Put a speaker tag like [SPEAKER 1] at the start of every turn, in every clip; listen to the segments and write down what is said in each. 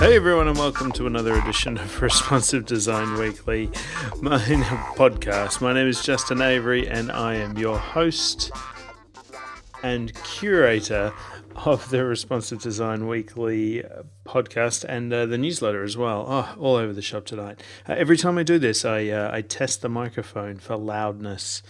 [SPEAKER 1] Hey everyone, and welcome to another edition of Responsive Design Weekly, my podcast. My name is Justin Avery, and I am your host and curator of the Responsive Design Weekly uh, podcast and uh, the newsletter as well. Oh, all over the shop tonight. Uh, every time I do this, I uh, I test the microphone for loudness,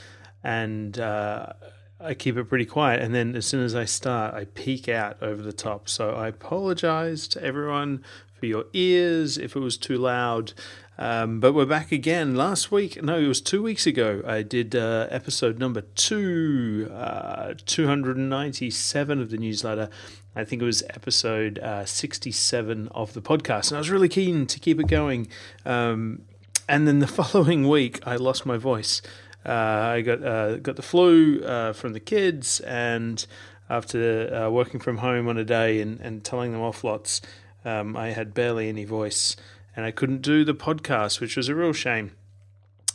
[SPEAKER 1] and uh, I keep it pretty quiet. And then as soon as I start, I peek out over the top. So I apologize to everyone for your ears if it was too loud. Um, but we're back again. Last week, no, it was two weeks ago, I did uh, episode number two, uh, 297 of the newsletter. I think it was episode uh, 67 of the podcast. And I was really keen to keep it going. Um, and then the following week, I lost my voice. Uh, I got uh, got the flu uh, from the kids, and after working from home on a day and, and telling them off lots, um, I had barely any voice and I couldn't do the podcast, which was a real shame.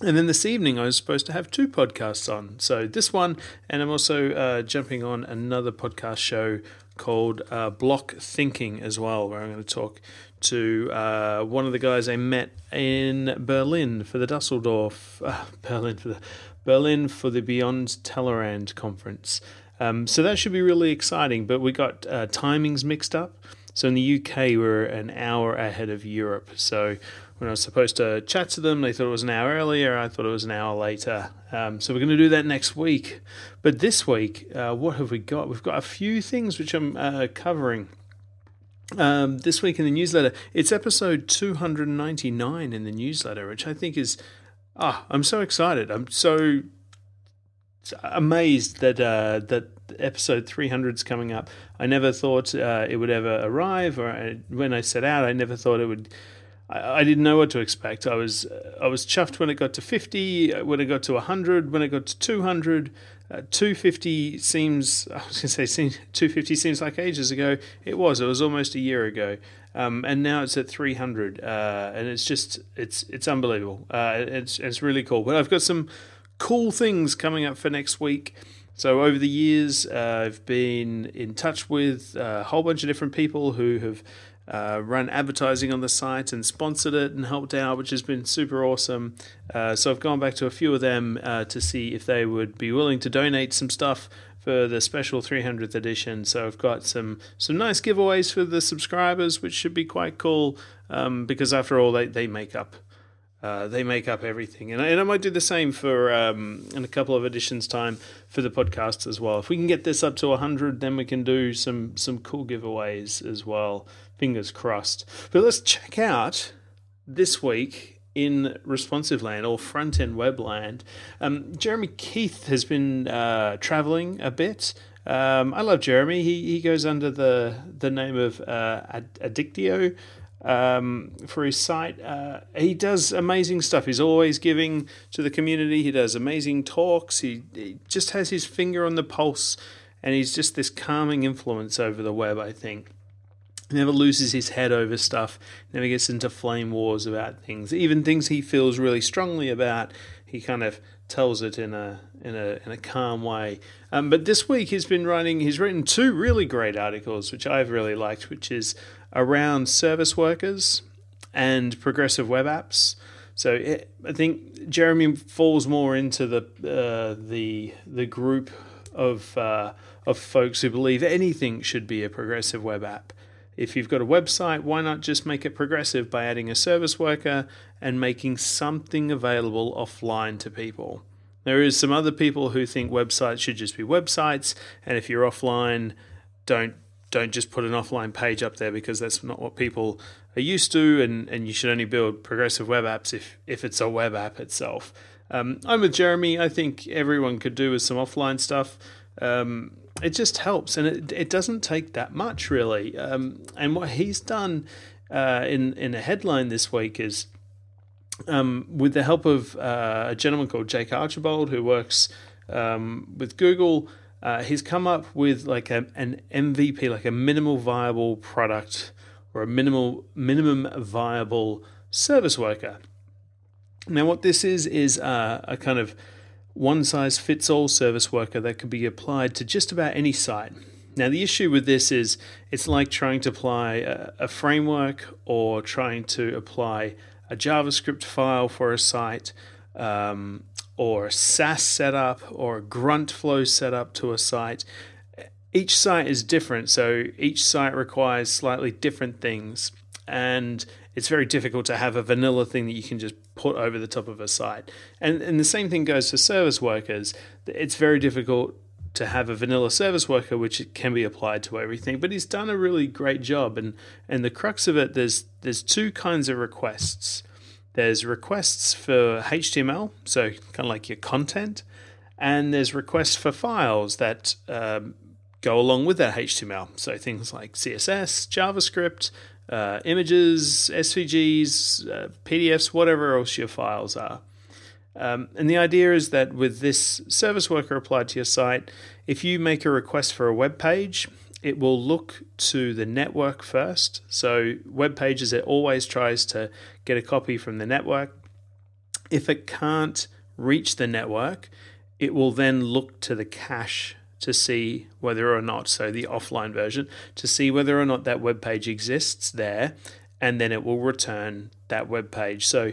[SPEAKER 1] And then this evening, I was supposed to have two podcasts on. So, this one, and I'm also uh, jumping on another podcast show called uh, Block Thinking as well, where I'm going to talk to uh, one of the guys I met in Berlin for the Dusseldorf, uh, Berlin for the Berlin for the Beyond Tellerrand conference. Um, so that should be really exciting. But we got uh, timings mixed up. So in the UK, we're an hour ahead of Europe. So when I was supposed to chat to them, they thought it was an hour earlier. I thought it was an hour later. Um, so we're going to do that next week. But this week, uh, what have we got? We've got a few things which I'm uh, covering. Um, this week in the newsletter, it's episode 299 in the newsletter, which I think is, ah, I'm so excited. I'm so amazed that uh, that episode 300 is coming up. I never thought uh, it would ever arrive, or I, when I set out, I never thought it would. I, I, didn't know what to expect. I was I was chuffed when it got to 50, when it got to 100, when it got to 200. Uh, 250 seems I was going to say 250 seems like ages ago. It was. It was almost a year ago. Um, and now it's at 300, uh, and it's just it's it's unbelievable. Uh, it's it's really cool. But I've got some cool things coming up for next week. So over the years, uh, I've been in touch with a whole bunch of different people who have uh, run advertising on the site and sponsored it and helped out, which has been super awesome. Uh, so I've gone back to a few of them uh, to see if they would be willing to donate some stuff for the special 300th edition. So I've got some some nice giveaways for the subscribers, which should be quite cool um, because after all, they, they make up uh, they make up everything, and I, and I might do the same for um, in a couple of editions' time for the podcast as well. If we can get this up to hundred, then we can do some some cool giveaways as well. Fingers crossed. But let's check out this week in responsive land or front end web land. Um, Jeremy Keith has been uh, traveling a bit. Um, I love Jeremy. He he goes under the the name of uh, Adactio um, for his site. Uh, he does amazing stuff. He's always giving to the community. He does amazing talks. He, he, just has his finger on the pulse, and he's just this calming influence over the web. I think. Never loses his head over stuff. Never gets into flame wars about things. Even things he feels really strongly about, he kind of tells it in a in a in a calm way. Um, but this week he's been writing. He's written two really great articles, which I've really liked, which is around service workers and progressive web apps. So it, I think Jeremy falls more into the uh, the the group of uh, of folks who believe anything should be a progressive web app. If you've got a website, why not just make it progressive by adding a service worker and making something available offline to people? There is some other people who think websites should just be websites, and if you're offline, don't don't just put an offline page up there because that's not what people are used to, and, and you should only build progressive web apps if, if it's a web app itself. Um, I'm with Jeremy. I think everyone could do with some offline stuff. Um, it just helps, and it, it doesn't take that much really. Um, and what he's done uh, in in a headline this week is, um, with the help of uh, a gentleman called Jake Archibald who works um, with Google uh, he's come up with like a, an MVP, like a minimal viable product or a minimal minimum viable service worker. Now, what this is is uh, a kind of one size fits all service worker that could be applied to just about any site. Now, the issue with this is it's like trying to apply a, a framework or trying to apply a JavaScript file for a site. Um, or a Sass setup or a grunt flow setup to a site. Each site is different, so each site requires slightly different things, and it's very difficult to have a vanilla thing that you can just put over the top of a site. And and the same thing goes for service workers. It's very difficult to have a vanilla service worker which can be applied to everything but he's done a really great job and and the crux of it there's there's two kinds of requests there's requests for HTML, so kind of like your content, and there's requests for files that um, go along with that HTML. So things like CSS, JavaScript, uh, images, SVGs, uh, PDFs, whatever else your files are. Um, and the idea is that with this service worker applied to your site, if you make a request for a web page, it will look to the network first. So, web pages, it always tries to get a copy from the network. If it can't reach the network, it will then look to the cache to see whether or not, so the offline version, to see whether or not that web page exists there, and then it will return that web page. So,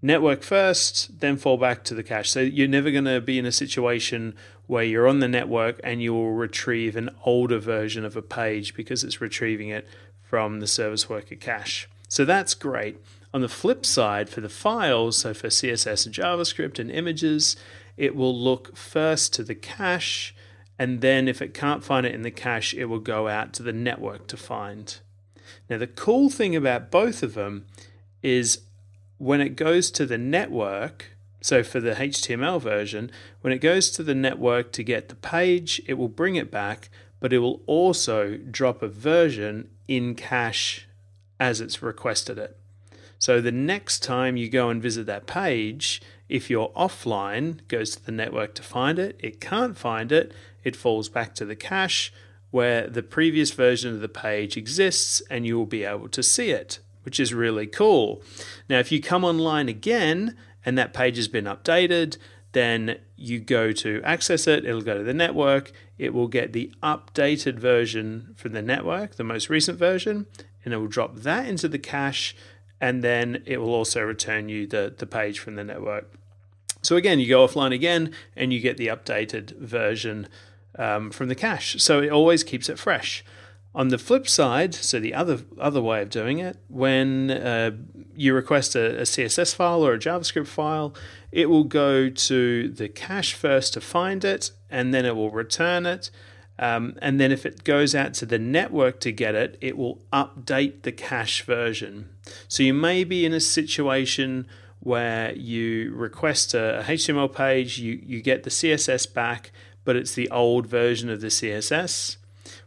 [SPEAKER 1] network first, then fall back to the cache. So, you're never going to be in a situation where you're on the network and you will retrieve an older version of a page because it's retrieving it from the service worker cache. So that's great. On the flip side, for the files, so for CSS and JavaScript and images, it will look first to the cache, and then if it can't find it in the cache, it will go out to the network to find. Now, the cool thing about both of them is when it goes to the network, so for the HTML version, when it goes to the network to get the page, it will bring it back, but it will also drop a version in cache as it's requested it. So the next time you go and visit that page, if you're offline, goes to the network to find it, it can't find it, it falls back to the cache where the previous version of the page exists and you will be able to see it, which is really cool. Now, if you come online again and that page has been updated, then you go to access it, it'll go to the network, it will get the updated version from the network, the most recent version, and it will drop that into the cache, and then it will also return you the, the page from the network. So again, you go offline again, and you get the updated version um, from the cache. So it always keeps it fresh. On the flip side, so the other other way of doing it, when uh, you request a, a, CSS file or a JavaScript file, it will go to the cache first to find it, and then it will return it. Um, and then if it goes out to the network to get it, it will update the cache version. So you may be in a situation where you request a, a HTML page, you, you get the CSS back, but it's the old version of the CSS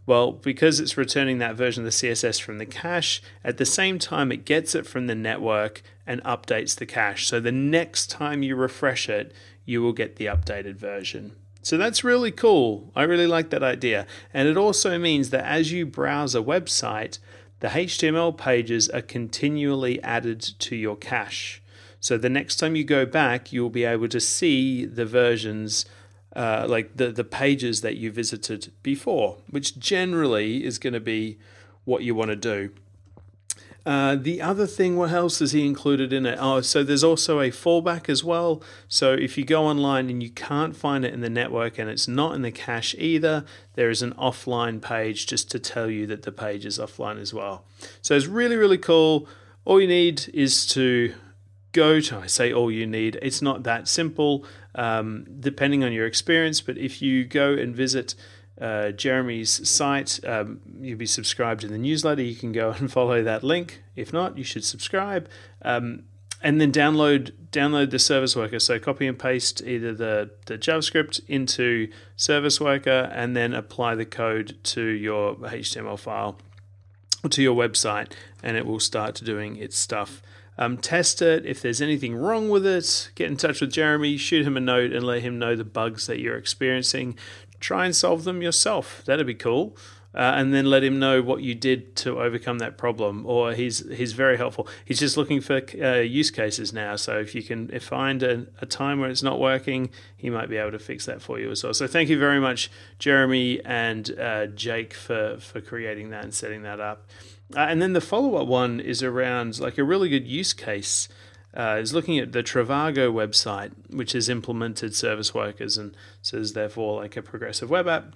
[SPEAKER 1] well, because it's returning that version of the CSS from the cache, at the same time it gets it from the network and updates the cache. So the next time you refresh it, you will get the updated version. So that's really cool. I really like that idea. And it also means that as you browse a website, the HTML pages are continually added to your cache. So the next time you go back, you'll be able to see the versions uh, like the the pages that you visited before, which generally is going to be what you want to do. Uh, the other thing, what else has he included in it? Oh, so there's also a fallback as well. So if you go online and you can't find it in the network and it's not in the cache either, there is an offline page just to tell you that the page is offline as well. So it's really, really cool. All you need is to go to, I say all you need, it's not that simple um, depending on your experience, but if you go and visit uh, Jeremy's site, um, you'll be subscribed to the newsletter. You can go and follow that link. If not, you should subscribe. Um, and then download download the service worker. So copy and paste either the, the JavaScript into service worker and then apply the code to your HTML file or to your website and it will start doing its stuff. Um, test it. If there's anything wrong with it, get in touch with Jeremy, shoot him a note, and let him know the bugs that you're experiencing. Try and solve them yourself. That'd be cool. uh, and then let him know what you did to overcome that problem. Or he's he's very helpful. He's just looking for uh, use cases now. So if you can find a, a, time where it's not working, he might be able to fix that for you as well. So thank you very much, Jeremy and uh, Jake, for for creating that and setting that up. Uh, and then the follow up one is around like a really good use case. Uh, is looking at the Trivago website, which has implemented service workers and says therefore like a progressive web app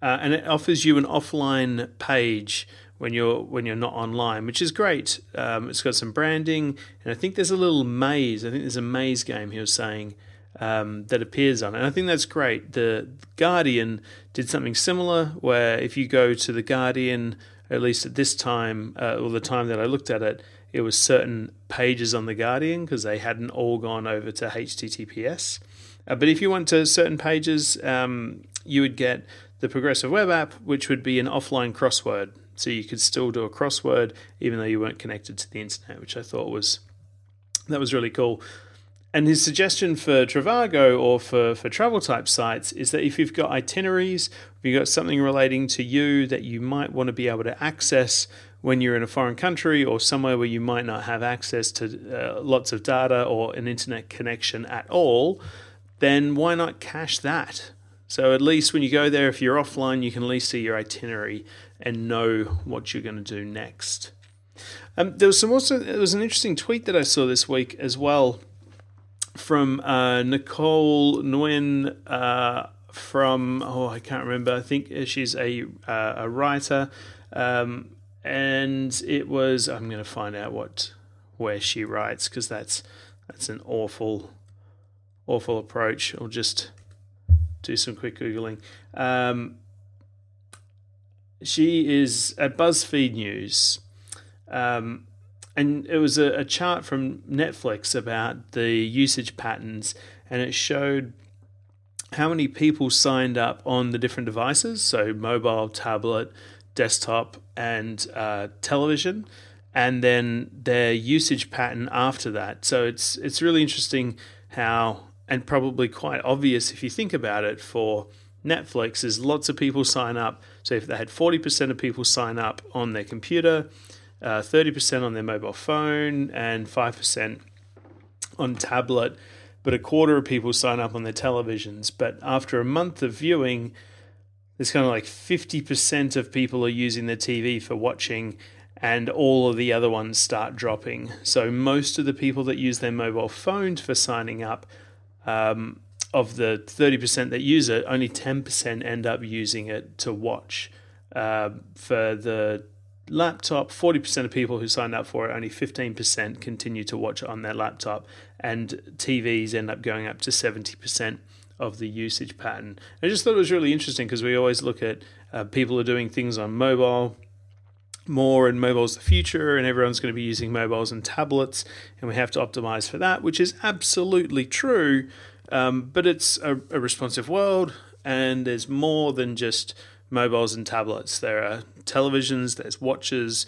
[SPEAKER 1] uh, and it offers you an offline page when you're when you're not online, which is great. Um, it's got some branding, and I think there's a little maze. I think there's a maze game he was saying um, that appears on, it. and I think that's great. The Guardian did something similar, where if you go to the Guardian, at least at this time uh, or the time that I looked at it, it was certain pages on the Guardian because they hadn't all gone over to HTTPS. Uh, but if you went to certain pages, um, you would get the Progressive Web app, which would be an offline crossword. So you could still do a crossword even though you weren't connected to the internet, which I thought was that was really cool. And his suggestion for Trivago or for, for travel type sites is that if you've got itineraries, if you've got something relating to you that you might want to be able to access when you're in a foreign country or somewhere where you might not have access to uh, lots of data or an internet connection at all, then why not cache that? So at least when you go there, if you're offline, you can at least see your itinerary and know what you're going to do next. Um, there was some also there was an interesting tweet that I saw this week as well from uh, Nicole Nguyen uh, from oh I can't remember I think she's a uh, a writer um, and it was I'm going to find out what where she writes because that's that's an awful awful approach. I'll just do some quick googling. Um, she is at BuzzFeed News, um, and it was a, a chart from Netflix about the usage patterns, and it showed how many people signed up on the different devices, so mobile, tablet, desktop, and uh, television, and then their usage pattern after that. So it's it's really interesting how and probably quite obvious if you think about it for Netflix is lots of people sign up. So if they had 40% of people sign up on their computer, uh, 30% on their mobile phone, and 5% on tablet, but a quarter of people sign up on their televisions. But after a month of viewing, there's kind of like 50% of people are using their TV for watching, and all of the other ones start dropping. So most of the people that use their mobile phones for signing up um, of the 30% that use it, only 10% end up using it to watch. Uh, for the laptop, 40% of people who signed up for it, only 15% continue to watch it on their laptop, and TVs end up going up to 70% of the usage pattern. I just thought it was really interesting because we always look at uh, people are doing things on mobile more, and mobile's the future, and everyone's going to be using mobiles and tablets, and we have to optimize for that, which is absolutely true. Um, but it's a, a, responsive world, and there's more than just mobiles and tablets. There are televisions, there's watches,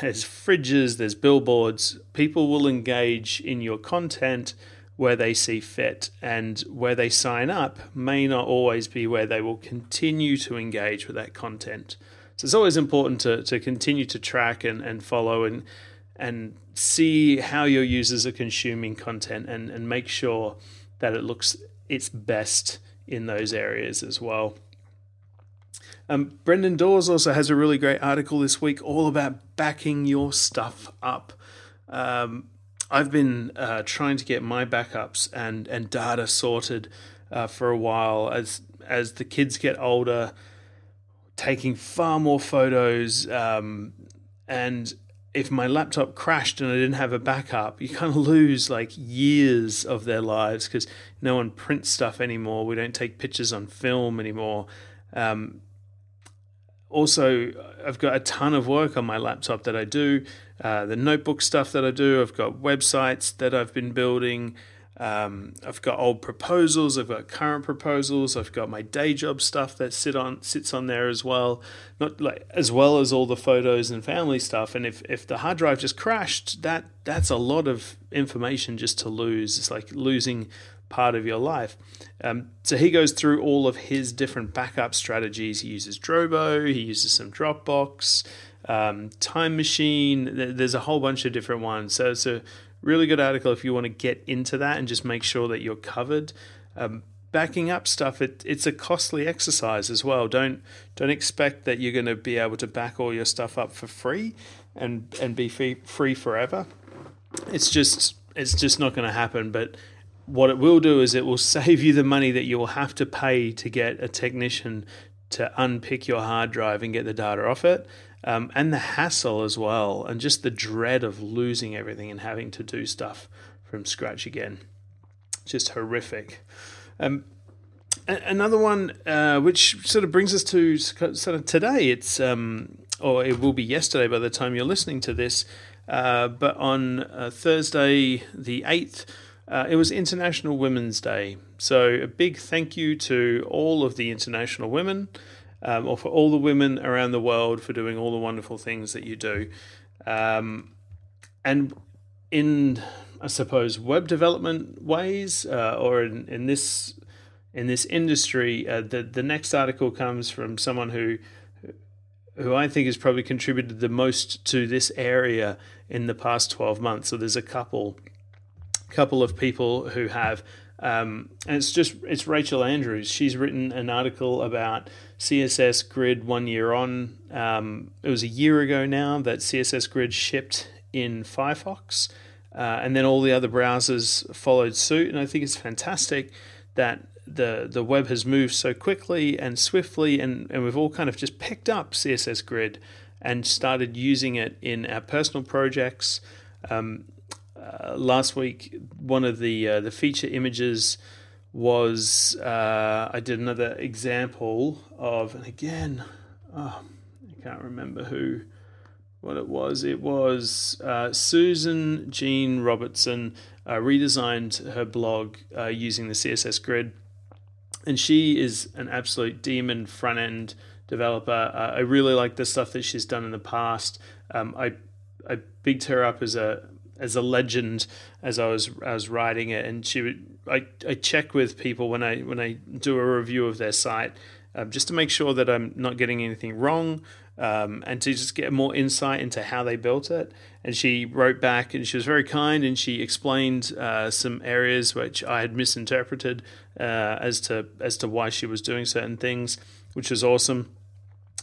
[SPEAKER 1] there's fridges, there's billboards. People will engage in your content where they see fit, and where they sign up may not always be where they will continue to engage with that content. So it's always important to, to continue to track and, and follow and and see how your users are consuming content and, and make sure that it looks its best in those areas as well. Um, Brendan Dawes also has a really great article this week all about backing your stuff up. Um, I've been uh, trying to get my backups and, and data sorted uh, for a while as as the kids get older taking far more photos. Um, and if my laptop crashed and I didn't have a backup, you kind of lose like years of their lives because no one prints stuff anymore. We don't take pictures on film anymore. Um, also, I've got a ton of work on my laptop that I do. Uh, the notebook stuff that I do. I've got websites that I've been building. Um, I've got old proposals. I've got current proposals. I've got my day job stuff that sit on sits on there as well. Not like as well as all the photos and family stuff. And if if the hard drive just crashed, that that's a lot of information just to lose. It's like losing part of your life. Um, so he goes through all of his different backup strategies. He uses Drobo, he uses some Dropbox, um, Time Machine. There's a whole bunch of different ones. So it's a really good article if you want to get into that and just make sure that you're covered. Um, backing up stuff, it, it's a costly exercise as well. Don't don't expect that you're going to be able to back all your stuff up for free and and be free, free forever. It's just it's just not going to happen. But what it will do is it will save you the money that you will have to pay to get a technician to unpick your hard drive and get the data off it. Um, and the hassle as well, and just the dread of losing everything and having to do stuff from scratch again. Just horrific. Um, another one, uh, which sort of brings us to sort of today. It's um, or it will be yesterday by the time you're listening to this. Uh, but on uh, Thursday, the eighth, uh, it was International Women's Day. So a big thank you to all of the international women, um, or for all the women around the world for doing all the wonderful things that you do. Um, and in, I suppose, web development ways, uh, or in, in this in this industry, uh, the the next article comes from someone who who I think has probably contributed the most to this area in the past 12 months. So there's a couple couple of people who have um, and it's just it's Rachel Andrews. She's written an article about CSS Grid one year on. Um, it was a year ago now that CSS Grid shipped in Firefox, uh, and then all the other browsers followed suit. And I think it's fantastic that the the web has moved so quickly and swiftly, and, and we've all kind of just picked up CSS Grid and started using it in our personal projects. Um, uh, last week, one of the uh, the feature images was uh, I did another example of, and again, oh, I can't remember who what it was. It was uh, Susan Jean Robertson uh, redesigned her blog using the CSS Grid and she is an absolute demon front end developer. I really like the stuff that she's done in the past. Um, I I bigged her up as a as a legend as I was I was writing it, and she would I, I check with people when I when I do a review of their site um, just to make sure that I'm not getting anything wrong um, and to just get more insight into how they built it. And she wrote back and she was very kind and she explained uh, some areas which I had misinterpreted uh, as to as to why she was doing certain things, which was awesome.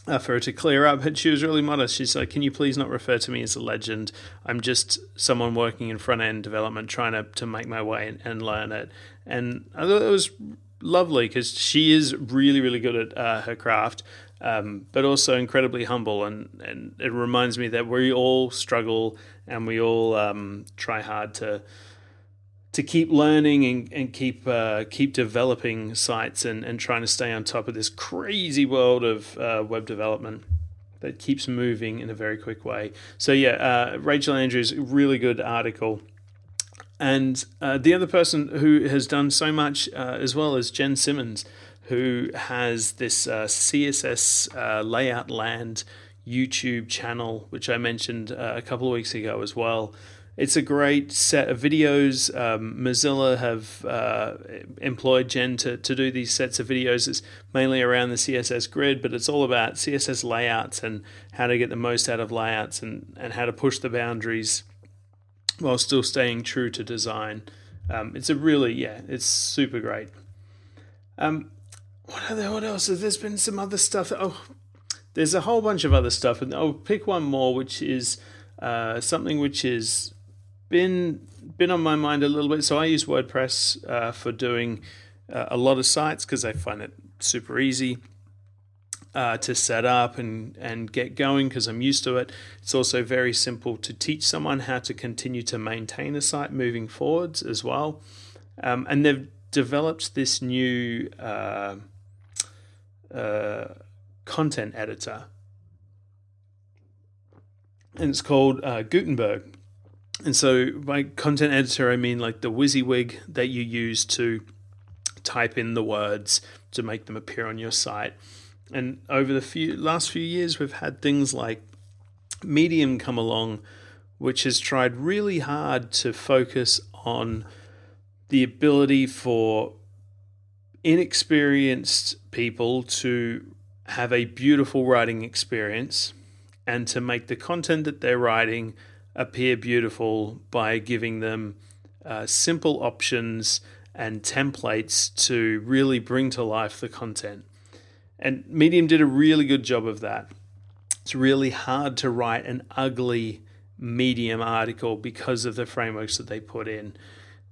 [SPEAKER 1] Uh, for her to clear up, but she was really modest. She's like, "Can you please not refer to me as a legend? I'm just someone working in front end development, trying to to make my way and, and learn it." And I thought it was lovely because she is really, really good at uh, her craft, um, but also incredibly humble. And, and it reminds me that we all struggle and we all um, try hard to to keep learning and, and keep uh, keep developing sites and, and trying to stay on top of this crazy world of uh, web development that keeps moving in a very quick way. So yeah, uh, Rachel Andrews, really good article. And uh, the other person who has done so much uh, as well is Jen Simmons, who has this uh, CSS Layout Land YouTube channel, which I mentioned a couple of weeks ago as well. It's a great set of videos. Um, Mozilla have uh, employed Jen to, to do these sets of videos. It's mainly around the CSS grid, but it's all about CSS layouts and how to get the most out of layouts and, and how to push the boundaries while still staying true to design. Um, it's a really yeah, it's super great. Um, what other what else? There's been some other stuff. Oh, there's a whole bunch of other stuff, and I'll pick one more, which is uh, something which has been been on my mind a little bit. So I use WordPress uh, for doing uh, a lot of sites because I find it super easy uh, to set up and, and get going because I'm used to it. It's also very simple to teach someone how to continue to maintain a site moving forwards as well. Um, and they've developed this new uh, uh, content editor. And it's called uh, Gutenberg. And so by content editor, I mean like the WYSIWYG that you use to type in the words to make them appear on your site. And over the few last few years, we've had things like Medium come along, which has tried really hard to focus on the ability for inexperienced people to have a beautiful writing experience and to make the content that they're writing appear beautiful by giving them uh, simple options and templates to really bring to life the content. And Medium did a really good job of that. It's really hard to write an ugly Medium article because of the frameworks that they put in.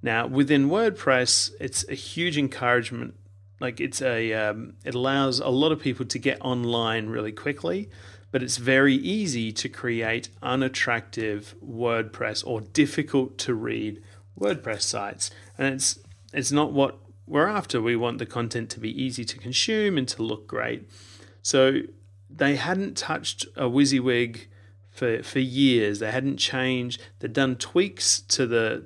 [SPEAKER 1] Now, within WordPress, it's a huge encouragement. Like it's a, um, it allows a lot of people to get online really quickly, but it's very easy to create unattractive WordPress or difficult to read WordPress sites, and it's it's not what we're after. We want the content to be easy to consume and to look great. So they hadn't touched a WYSIWYG for for years. They hadn't changed. They'd done tweaks to the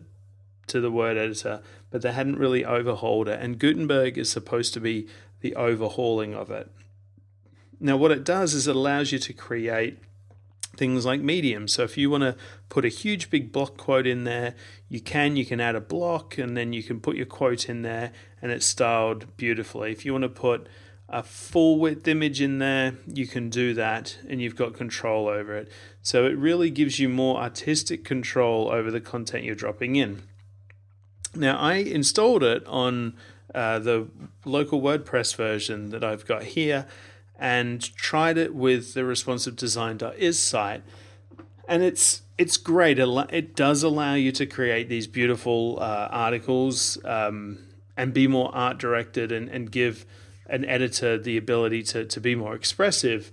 [SPEAKER 1] to the word editor, but they hadn't really overhauled it. And Gutenberg is supposed to be the overhauling of it. Now, what it does is it allows you to create things like Medium. So if you want to put a huge big block quote in there, you can. You can add a block and then you can put your quote in there and it's styled beautifully. If you want to put a full width image in there, you can do that and you've got control over it. So it really gives you more artistic control over the content you're dropping in. Now, I installed it on uh, the local WordPress version that I've got here and tried it with the responsive design.is site. And it's it's great. It does allow you to create these beautiful uh, articles um, and be more art directed and, and give an editor the ability to, to be more expressive.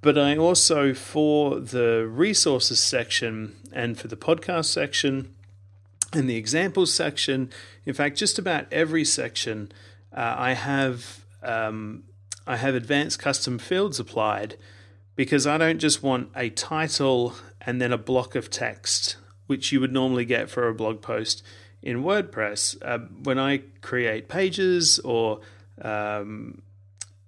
[SPEAKER 1] But I also, for the resources section and for the podcast section and the examples section, in fact, just about every section, uh, I have um, I have advanced custom fields applied because I don't just want a title and then a block of text, which you would normally get for a blog post in WordPress. Uh, when I create pages or um,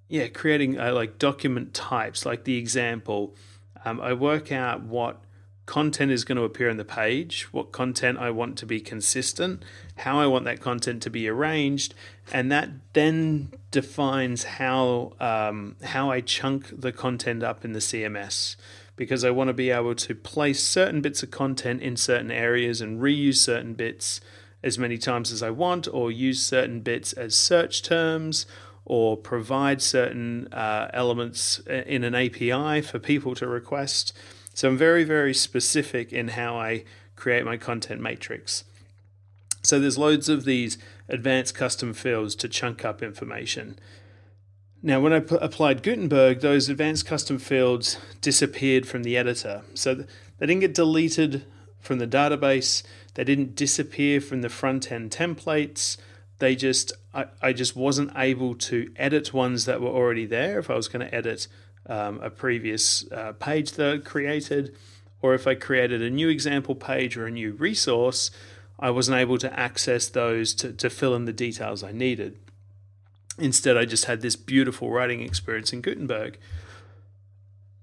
[SPEAKER 1] yeah, creating uh, like document types, like the example, um, I work out what content is going to appear on the page, what content I want to be consistent, how I want that content to be arranged, and that then defines how um, how I chunk the content up in the CMS. Because I want to be able to place certain bits of content in certain areas and reuse certain bits as many times as I want, or use certain bits as search terms, or provide certain uh, elements in an API for people to request. So I'm very, very specific in how I create my content matrix. So there's loads of these advanced custom fields to chunk up information. Now, when I p- applied Gutenberg, those advanced custom fields disappeared from the editor. So they didn't get deleted from the database, they didn't disappear from the front end templates. They just, I, I just wasn't able to edit ones that were already there if I was going to edit um, a previous uh, page that I created, or if I created a new example page or a new resource, I wasn't able to access those to, to fill in the details I needed. Instead, I just had this beautiful writing experience in Gutenberg.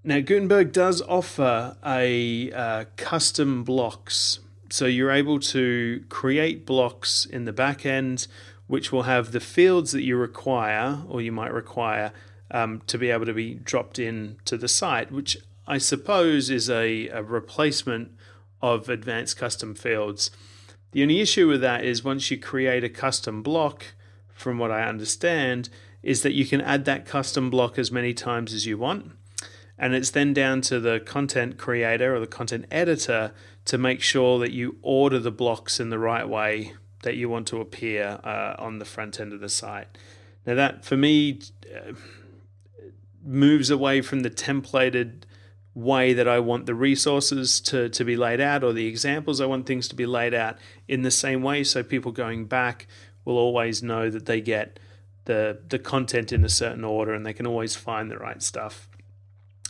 [SPEAKER 1] Now, Gutenberg does offer a uh, custom blocks. So you're able to create blocks in the back end, which will have the fields that you require or you might require um, to be able to be dropped in to the site, which I suppose is a, a replacement of advanced custom fields. The only issue with that is once you create a custom block, from what I understand, is that you can add that custom block as many times as you want. And it's then down to the content creator or the content editor to make sure that you order the blocks in the right way that you want to appear uh, on the front end of the site. Now, that for me, uh, moves away from the templated way that I want the resources to, to be laid out or the examples I want things to be laid out in the same way so people going back will always know that they get the the content in a certain order and they can always find the right stuff.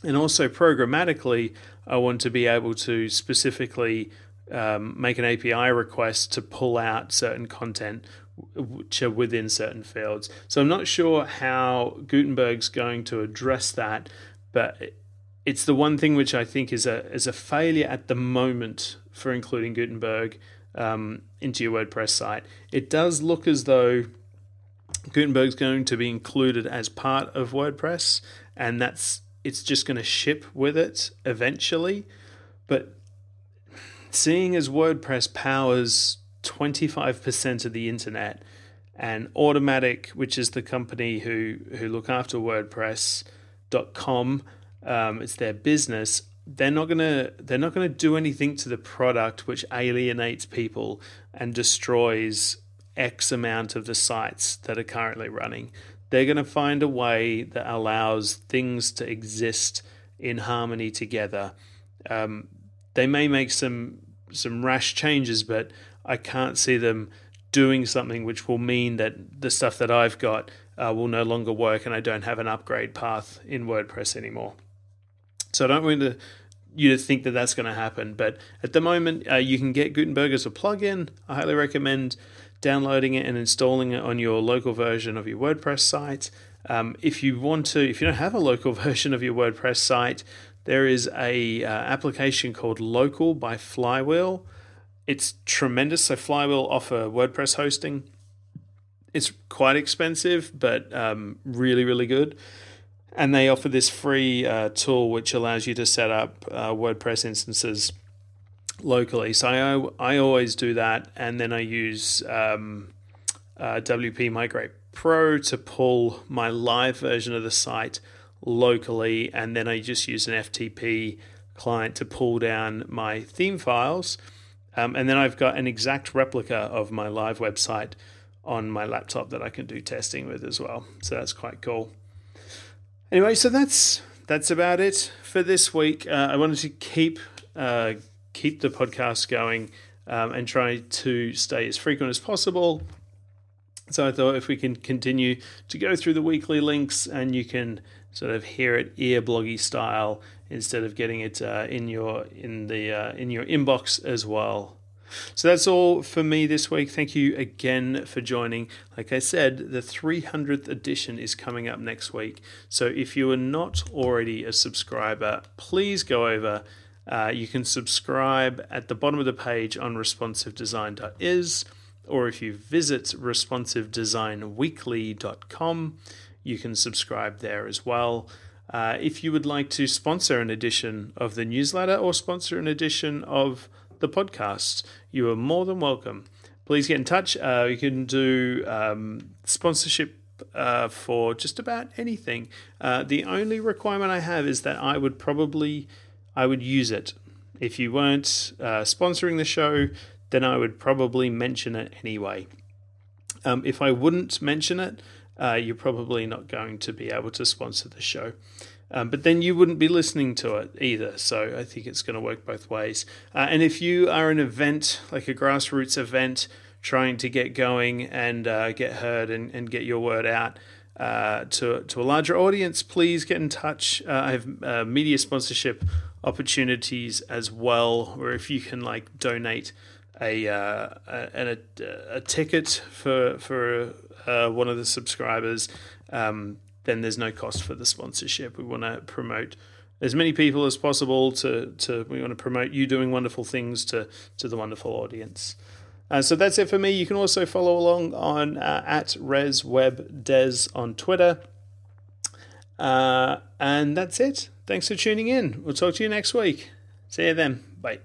[SPEAKER 1] And also programmatically, I want to be able to specifically um, make an API request to pull out certain content which are within certain fields. So I'm not sure how Gutenberg's going to address that, but it's the one thing which I think is a is a failure at the moment for including Gutenberg um, into your WordPress site. It does look as though Gutenberg's going to be included as part of WordPress, and that's it's just going to ship with it eventually. But seeing as WordPress powers 25% of the internet, and Automattic, which is the company who who look after WordPress.com, um, it's their business. They're not gonna they're not gonna do anything to the product which alienates people and destroys X amount of the sites that are currently running. They're going to find a way that allows things to exist in harmony together. Um, they may make some some rash changes, but I can't see them doing something which will mean that the stuff that I've got uh, will no longer work and I don't have an upgrade path in WordPress anymore. So I don't want to, you to think that that's going to happen, but at the moment uh, you can get Gutenberg as a plugin. I highly recommend downloading it and installing it on your local version of your WordPress site. Um, if you want to, if you don't have a local version of your WordPress site, there is a uh, application called Local by Flywheel. It's tremendous. So Flywheel offer WordPress hosting. It's quite expensive, but um, really, really good. And they offer this free uh, tool which allows you to set up uh, WordPress instances locally. So I, I always do that, and then I use um, uh, WP Migrate Pro to pull my live version of the site locally, and then I just use an FTP client to pull down my theme files. Um, and then I've got an exact replica of my live website on my laptop that I can do testing with as well. So that's quite cool. Anyway, so that's that's about it for this week. Uh, I wanted to keep uh, keep the podcast going um, and try to stay as frequent as possible. So I thought if we can continue to go through the weekly links and you can sort of hear it ear bloggy style instead of getting it uh, in your in the uh, in your inbox as well. So that's all for me this week. Thank you again for joining. Like I said, the 300th edition is coming up next week. So if you are not already a subscriber, please go over uh, you can subscribe at the bottom of the page on responsivedesign.is, or if you visit responsivedesignweekly.com, you can subscribe there as well. Uh, if you would like to sponsor an edition of the newsletter or sponsor an edition of the podcast, you are more than welcome. Please get in touch. Uh, you can do um, sponsorship uh, for just about anything. Uh, the only requirement I have is that I would probably I would use it. If you weren't uh, sponsoring the show, then I would probably mention it anyway. Um, if I wouldn't mention it, uh, you're probably not going to be able to sponsor the show. Um, but then you wouldn't be listening to it either. So I think it's going to work both ways. Uh, and if you are an event, like a grassroots event, trying to get going and uh, get heard and, and get your word out, uh, to to a larger audience, please get in touch. Uh, I have uh, media sponsorship opportunities as well, where if you can like donate a uh, a, a, a, ticket for for uh, one of the subscribers, um, then there's no cost for the sponsorship. We want to promote as many people as possible to to we want to promote you doing wonderful things to to the wonderful audience. Uh, so that's it for me. You can also follow along on uh, at ResWebDes on Twitter. Uh, and that's it. Thanks for tuning in. We'll talk to you next week. See you then. Bye.